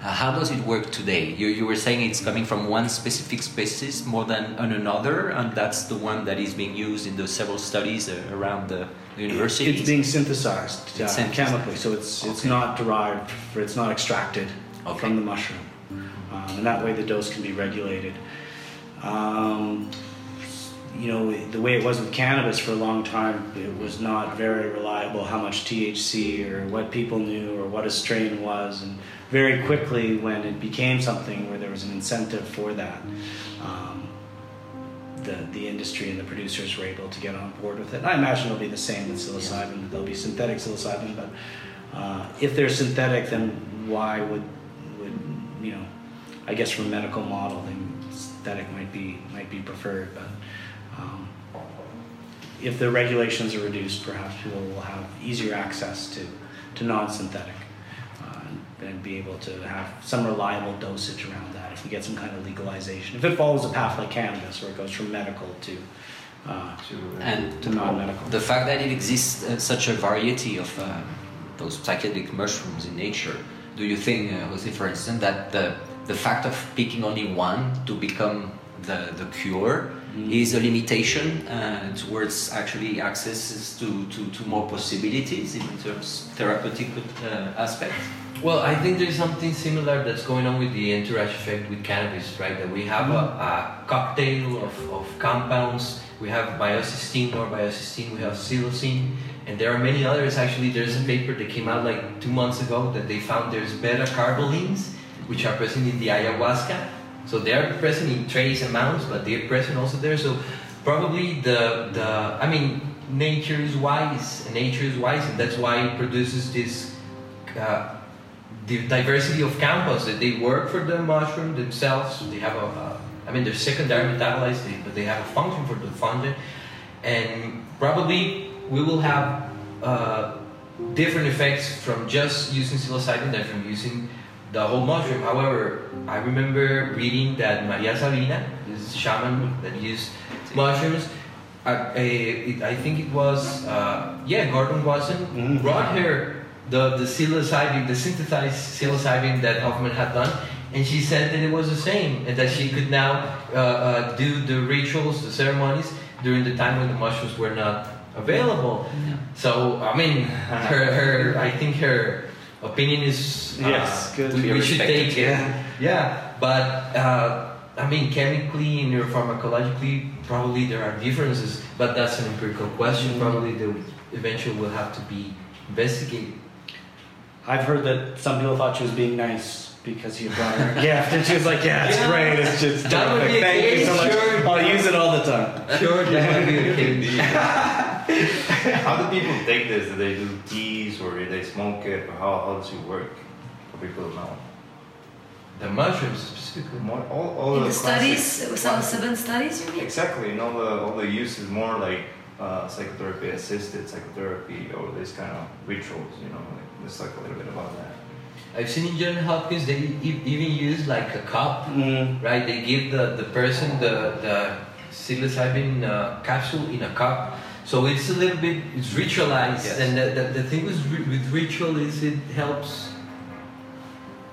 Uh, how does it work today? You, you were saying it's coming from one specific species more than on another, and that's the one that is being used in the several studies uh, around the university. It's being synthesized, uh, It's synthesized. chemically, so it's it's not derived, it's not extracted Okay. from the mushroom, um, and that way the dose can be regulated. Um, you know, the way it was with cannabis for a long time, it was not very reliable how much THC or what people knew or what a strain was, and very quickly when it became something where there was an incentive for that. Um, the, the industry and the producers were able to get on board with it. And I imagine it'll be the same with psilocybin. that There'll be synthetic psilocybin, but uh, if they're synthetic, then why would would you know? I guess from a medical model, then synthetic might be might be preferred. But um, if the regulations are reduced, perhaps people will have easier access to to non-synthetic uh, and be able to have some reliable dosage around that. If we get some kind of legalization, if it follows a path like cannabis, where it goes from medical to uh, To, and to non-medical. the fact that it exists uh, such a variety of uh, those psychedelic mushrooms in nature, do you think, uh, Jose, for instance, that the, the fact of picking only one to become the, the cure is a limitation uh, towards actually access to, to, to more possibilities in terms therapeutic uh, aspects? Well, I think there's something similar that's going on with the entourage effect with cannabis, right? That we have a, a cocktail of, of compounds. We have baeocystin or baeocystin, we have psilocin, and there are many others. Actually, there's a paper that came out like two months ago that they found there's beta carbolines, which are present in the ayahuasca. So they are present in trace amounts, but they're present also there. So probably the the I mean, nature is wise, nature is wise, and that's why it produces this. Uh, the diversity of compounds that they work for the mushroom themselves. They have a, a I mean, they're secondary metabolites, they, but they have a function for the fungi, and probably we will have uh, different effects from just using psilocybin than from using the whole mushroom. However, I remember reading that Maria Sabina, this shaman that used mushrooms. Uh, eh, it, I think it was uh, yeah Gordon Wasson Mhm. brought her the the psilocybin, the synthesized psilocybin that Hofmann had done, and she said that it was the same, and that she could now uh, uh, do the rituals, the ceremonies during the time when the mushrooms were not available. So I mean, her, her I think her opinion is uh, Yes, good. We, we should take it. Yeah, but uh, I mean, chemically and neuropharmacologically, probably there are differences, but that's an empirical question. Mhm. Probably the eventually will have to be investigated. I've heard that some people thought she was being nice because you brought her a gift, and she was like, "Yeah, it's Yeah. great. It's just That would be a Thank you so much. sure. I'll use it all the time." Sure, that might be the case. How do people take this? Do they do teas or do they smoke it? Or how, how does it work? For people to know. The mushrooms specifically. More, all, all In the the classic- studies, some seven studies, you mean? Exactly, and all the all the use is more like uh, psychotherapy assisted psychotherapy or this kind of rituals. You know, like, let's talk a little bit about that. I've seen in John Hopkins they even use like a cup, Mm. right? They give the, the person the the psilocybin uh, capsule in a cup. So it's a little bit it's ritualized, Yes. and the, the, the thing with with ritual is it helps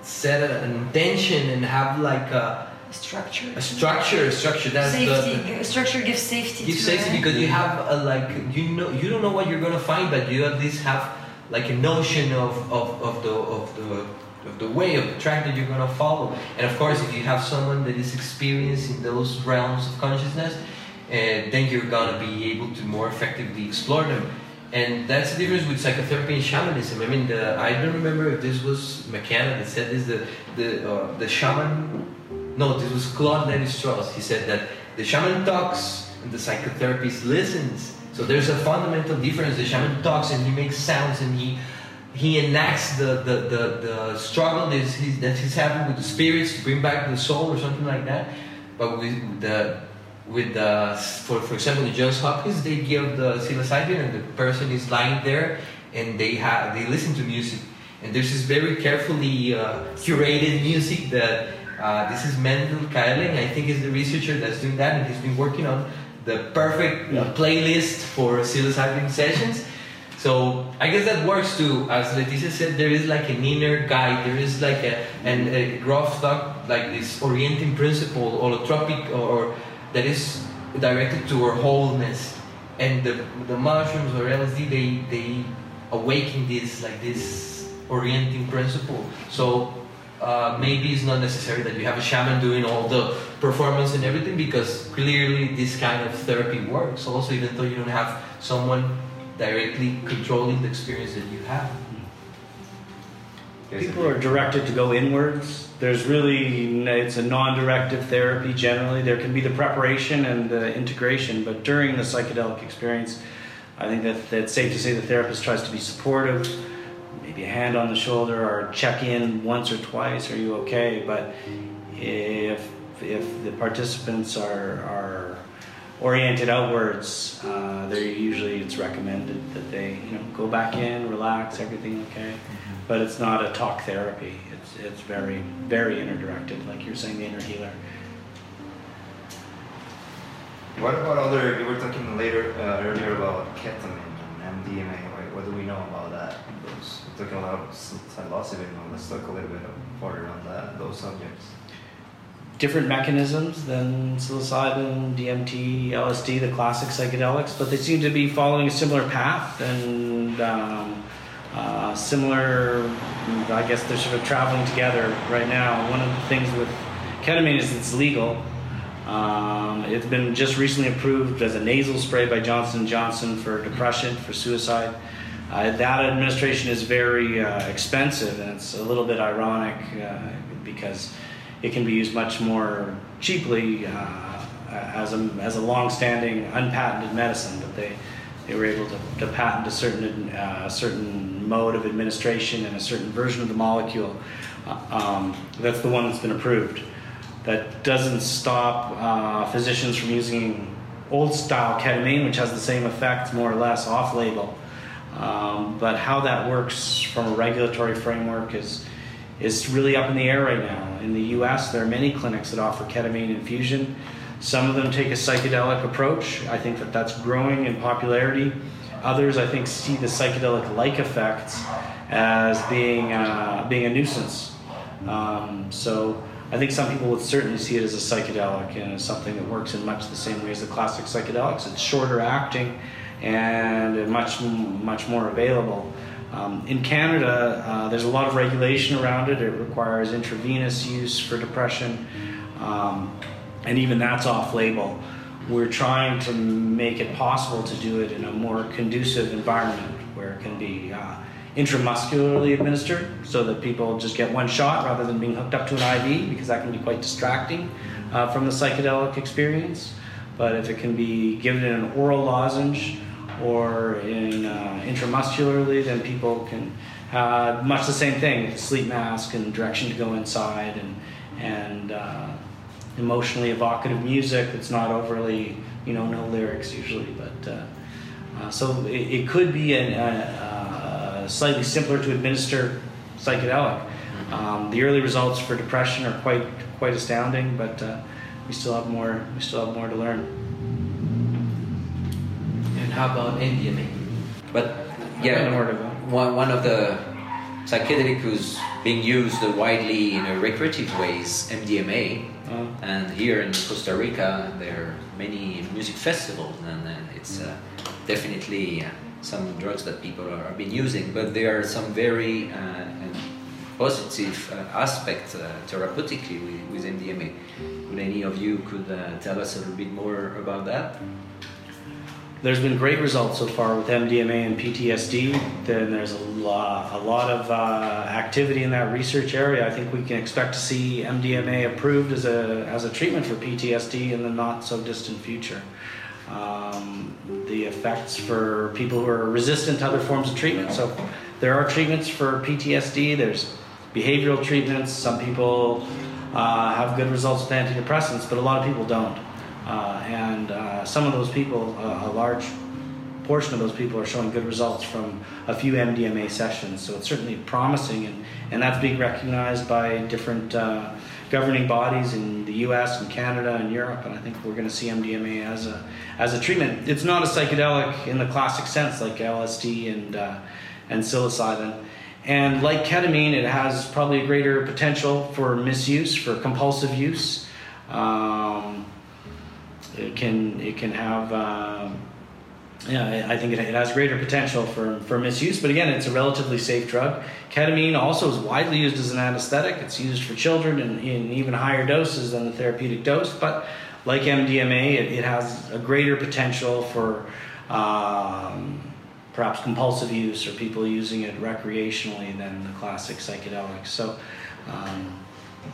set an intention and have like a a structure. A structure, a structure. That's safety. the, a structure gives safety. gives safety it. because you have a, like you know you don't know what you're gonna find, but you at least have like a notion of, of, of the of the of the way of the track that you're gonna follow. And of course, if you have someone that is experienced in those realms of consciousness, and then you're gonna be able to more effectively explore them. And that's the difference with psychotherapy and shamanism. I mean, the, I don't remember if this was McKenna that said this. The the uh, the shaman, no, this was Claude Lévi-Strauss. He said that the shaman talks and the psychotherapist listens. So there's a fundamental difference. The shaman talks and he makes sounds and he he enacts the the, the, the struggle that he's, that he's having with the spirits to bring back the soul or something like that. But with the with the for for example the Johns Hopkins they give the psilocybin and the person is lying there and they have they listen to music and there's this very carefully uh, curated music that uh, this is Mendel Kaelen I think is the researcher that's doing that and he's been working on the perfect uh, playlist for psilocybin sessions so I guess that works too. As Leticia said, there is like an inner guide. There is like a and a Grof thought like this orienting principle, holotropic, or, or that is directed to our wholeness. And the the mushrooms or LSD, they they awaken this like this orienting principle. So uh, maybe it's not necessary that you have a shaman doing all the performance and everything because clearly this kind of therapy works. Also, even though you don't have someone directly controlling the experience that you have. People are directed to go inwards. There's really, it's a non directive therapy generally. There can be the preparation and the integration, but during the psychedelic experience, I think that, that it's safe to say the therapist tries to be supportive, maybe a hand on the shoulder or check in once or twice, are you okay? But if, if the participants are, are oriented outwards, uh, they usually it's recommended that they you know go back in, relax, everything okay. But it's not a talk therapy. It's it's very very inner directed, like you're saying, the inner healer. What about other? You were talking later uh, earlier about ketamine and MDMA. What, do we know about that? Those talking about psilocybin. Let's talk a little bit further on that those subjects. Different mechanisms than psilocybin, DMT, LSD, the classic psychedelics, but they seem to be following a similar path and um, uh, similar. I guess they're sort of traveling together right now. One of the things with ketamine is it's legal. Um, it's been just recently approved as a nasal spray by Johnson Johnson for depression, for suicide. Uh, that administration is very uh, expensive, and it's a little bit ironic uh, because it can be used much more cheaply uh, as a as a long-standing unpatented medicine. But they they were able to, to patent a certain uh, certain mode of administration and a certain version of the molecule. Uh, um, that's the one that's been approved. That doesn't stop physicians from using old style ketamine, which has the same effects more or less off label. Um, but how that works from a regulatory framework is is really up in the air right now. In the U.S., there are many clinics that offer ketamine infusion. Some of them take a psychedelic approach. I think that that's growing in popularity. Others, I think, see the psychedelic-like effects as being uh, being a nuisance. Um, so I think some people would certainly see it as a psychedelic and as something that works in much the same way as the classic psychedelics. It's shorter acting and much much more available. Um, in Canada, uh, there's a lot of regulation around it. It requires intravenous use for depression, um, and even that's off label. We're trying to make it possible to do it in a more conducive environment where it can be uh, intramuscularly administered so that people just get one shot rather than being hooked up to an IV because that can be quite distracting uh, from the psychedelic experience. But if it can be given in an oral lozenge, or in uh, intramuscularly, then people can uh, much the same thing: with a sleep mask and direction to go inside, and and uh, emotionally evocative music that's not overly, you know, no lyrics usually, but. Uh, uh, so it, it, could be a, a, slightly simpler to administer psychedelic. Um, the early results for depression are quite quite astounding, but uh, we still have more we still have more to learn And how about MDMA? But yeah, one, one of the psychedelic who's being used widely in a recreative ways, MDMA. Uh, And here in Costa Rica, there are many music festivals, and, and it's uh, definitely uh, some drugs that people are, are been using. But there are some very uh, positive uh, aspects uh, therapeutically with, with MDMA. Would any of you could uh, tell us a little bit more about that? There's been great results so far with MDMA and PTSD. Then there's a lot, a lot of activity in that research area. I think we can expect to see MDMA approved as a as a treatment for PTSD in the not so distant future. Um, the effects for people who are resistant to other forms of treatment. So there are treatments for PTSD. There's behavioral treatments. Some people uh, have good results with antidepressants, but a lot of people don't. Uh, and uh, some of those people, uh, a large portion of those people, are showing good results from a few MDMA sessions. So it's certainly promising, and, and that's being recognized by different uh, governing bodies in the U.S. and Canada and Europe. And I think we're going to see MDMA as a as a treatment. It's not a psychedelic in the classic sense like LSD and uh, and psilocybin. And like ketamine, it has probably a greater potential for misuse, for compulsive use. Um, it can it can have uh, yeah I think it, it has greater potential for, for misuse. But again it's a relatively safe drug. Ketamine also is widely used as an anesthetic. It's used for children in, in even higher doses than the therapeutic dose. But like MDMA it, it has a greater potential for um, perhaps compulsive use or people using it recreationally than the classic psychedelics so um,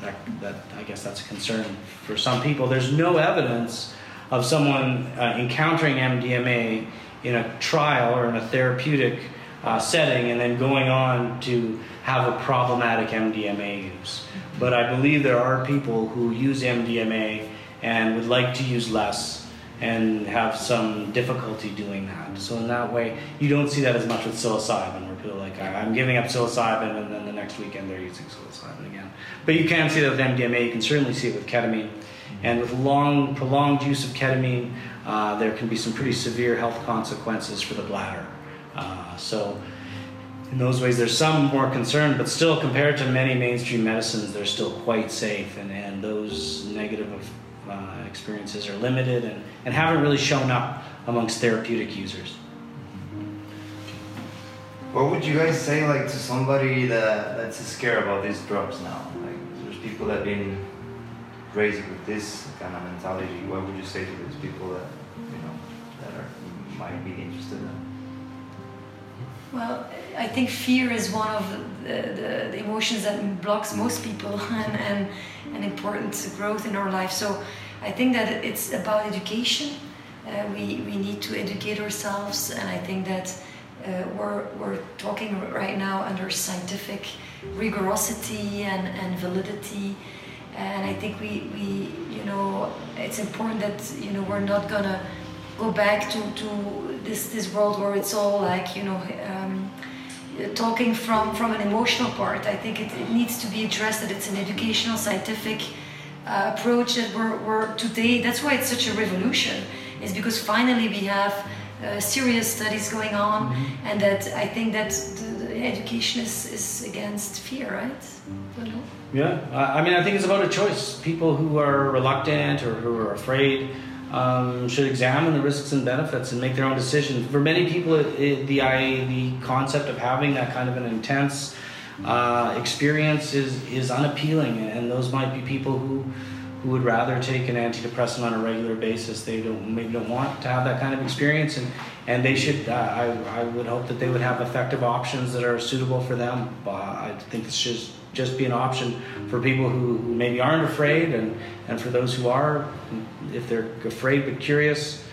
that, that I guess that's a concern for some people there's no evidence of someone uh, encountering MDMA in a trial or in a therapeutic uh, setting and then going on to have a problematic MDMA use. But I believe there are people who use MDMA and would like to use less and have some difficulty doing that. So in that way, you don't see that as much with psilocybin, where people are like, I'm giving up psilocybin, and then the next weekend they're using psilocybin again. But you can see that with MDMA. You can certainly see it with ketamine. And with long, prolonged use of ketamine, uh, there can be some pretty severe health consequences for the bladder. Uh, so, in those ways, there's some more concern, but still, compared to many mainstream medicines, they're still quite safe, and, and those negative uh, experiences are limited and, and haven't really shown up amongst therapeutic users. What would you guys say like to somebody that, that's scared about these drugs now? Like there's people that have been raised with this kind of mentality. What would you say to these people that you know that are might be interested in? Well, I think fear is one of the, the, the emotions that blocks most people and, and, and important growth in our life. So I think that it's about education. Uh, we, we need to educate ourselves, and I think that uh, we're, we're talking right now under scientific rigorosity and, and validity. And I think we, we, you know, it's important that, you know, we're not gonna go back to, to this, this world where it's all like, you know, um, talking from, from an emotional part. I think it, it needs to be addressed that it's an educational, scientific uh, approach that we're, we're today, that's why it's such a revolution, is because finally we have uh, serious studies going on Mm-hmm. and that I think that the, the education is, is against fear, right? Yeah, I mean, I think it's about a choice. People who are reluctant or who are afraid um, should examine the risks and benefits and make their own decisions. For many people, it, it, the I, the concept of having that kind of an intense uh, experience is is unappealing, and those might be people who who would rather take an antidepressant on a regular basis. They don't maybe don't want to have that kind of experience, and and they should. Uh, I I would hope that they would have effective options that are suitable for them. Uh, I think this should just be an option for people who, who maybe aren't afraid, and and for those who are, if they're afraid but curious,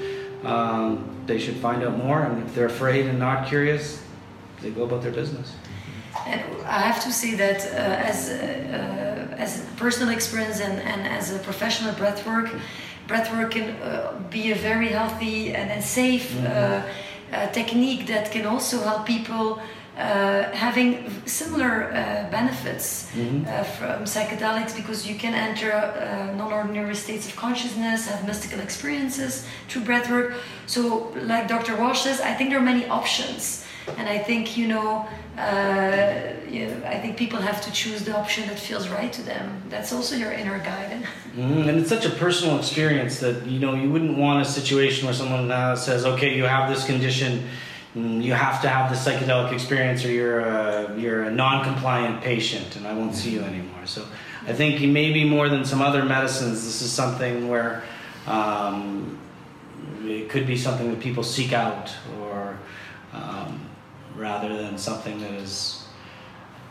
um, they should find out more. And if they're afraid and not curious, they go about their business. And I have to say that uh, as uh, as personal experience and, and as a professional breathwork, breathwork can uh, be a very healthy and, and safe uh, uh, technique that can also help people uh, having similar uh, benefits Mhm. uh, from psychedelics because you can enter uh, non-ordinary states of consciousness, have mystical experiences through breathwork. So, like Dr. Walsh says, I think there are many options. And I think you know, uh, you know, I think people have to choose the option that feels right to them. That's also your inner guide. Mm, and it's such a personal experience that you know you wouldn't want a situation where someone uh, says, "Okay, you have this condition, you have to have the psychedelic experience, or you're a, you're a non-compliant patient, and I won't see you anymore." So, I think maybe more than some other medicines, this is something where um, it could be something that people seek out, or um, rather than something that is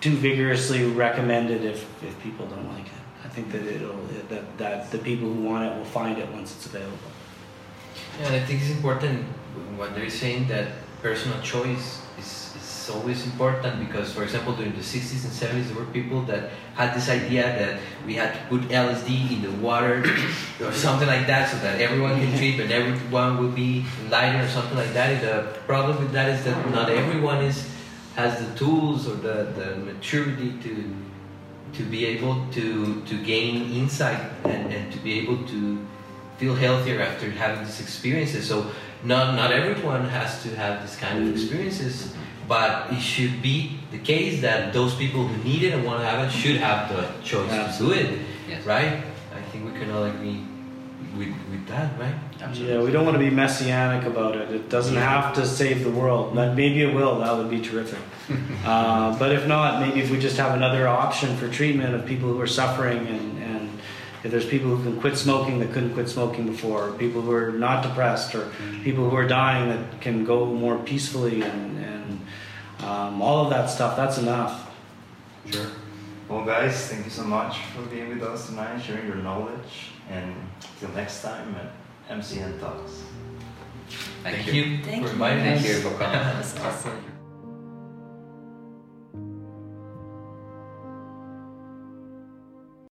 too vigorously recommended if, if people don't like it. I think that it'll that, that the people who want it will find it once it's available. Yeah, and I think it's important what they're saying that personal choice is, is always important because, for example, during the 60s and 70s, there were people that had this idea that we had to put LSD in the water or something like that so that everyone can treat and everyone will be enlightened or something like that. And the problem with that is that not everyone is has the tools or the, the maturity to to be able to to gain insight and, and to be able to feel healthier after having these experiences. So not not everyone has to have this kind of experiences, but it should be the case that those people who need it and want to have it should have the choice Absolutely. to do it, Yes. right? I think we can all agree with with that, right? Yeah, we don't want to be messianic about it. It doesn't have to save the world. But maybe it will. That would be terrific. uh, but if not, maybe if we just have another option for treatment of people who are suffering, and, and if there's people who can quit smoking that couldn't quit smoking before, or people who are not depressed, or people who are dying that can go more peacefully, and, and um, all of that stuff, that's enough. Sure. Well, guys, thank you so much for being with us tonight, sharing your knowledge, and till next time at MCN Talks. Thank, Thank you. you, Thank for you. inviting Thank us. you for coming. That was Our awesome. pleasure.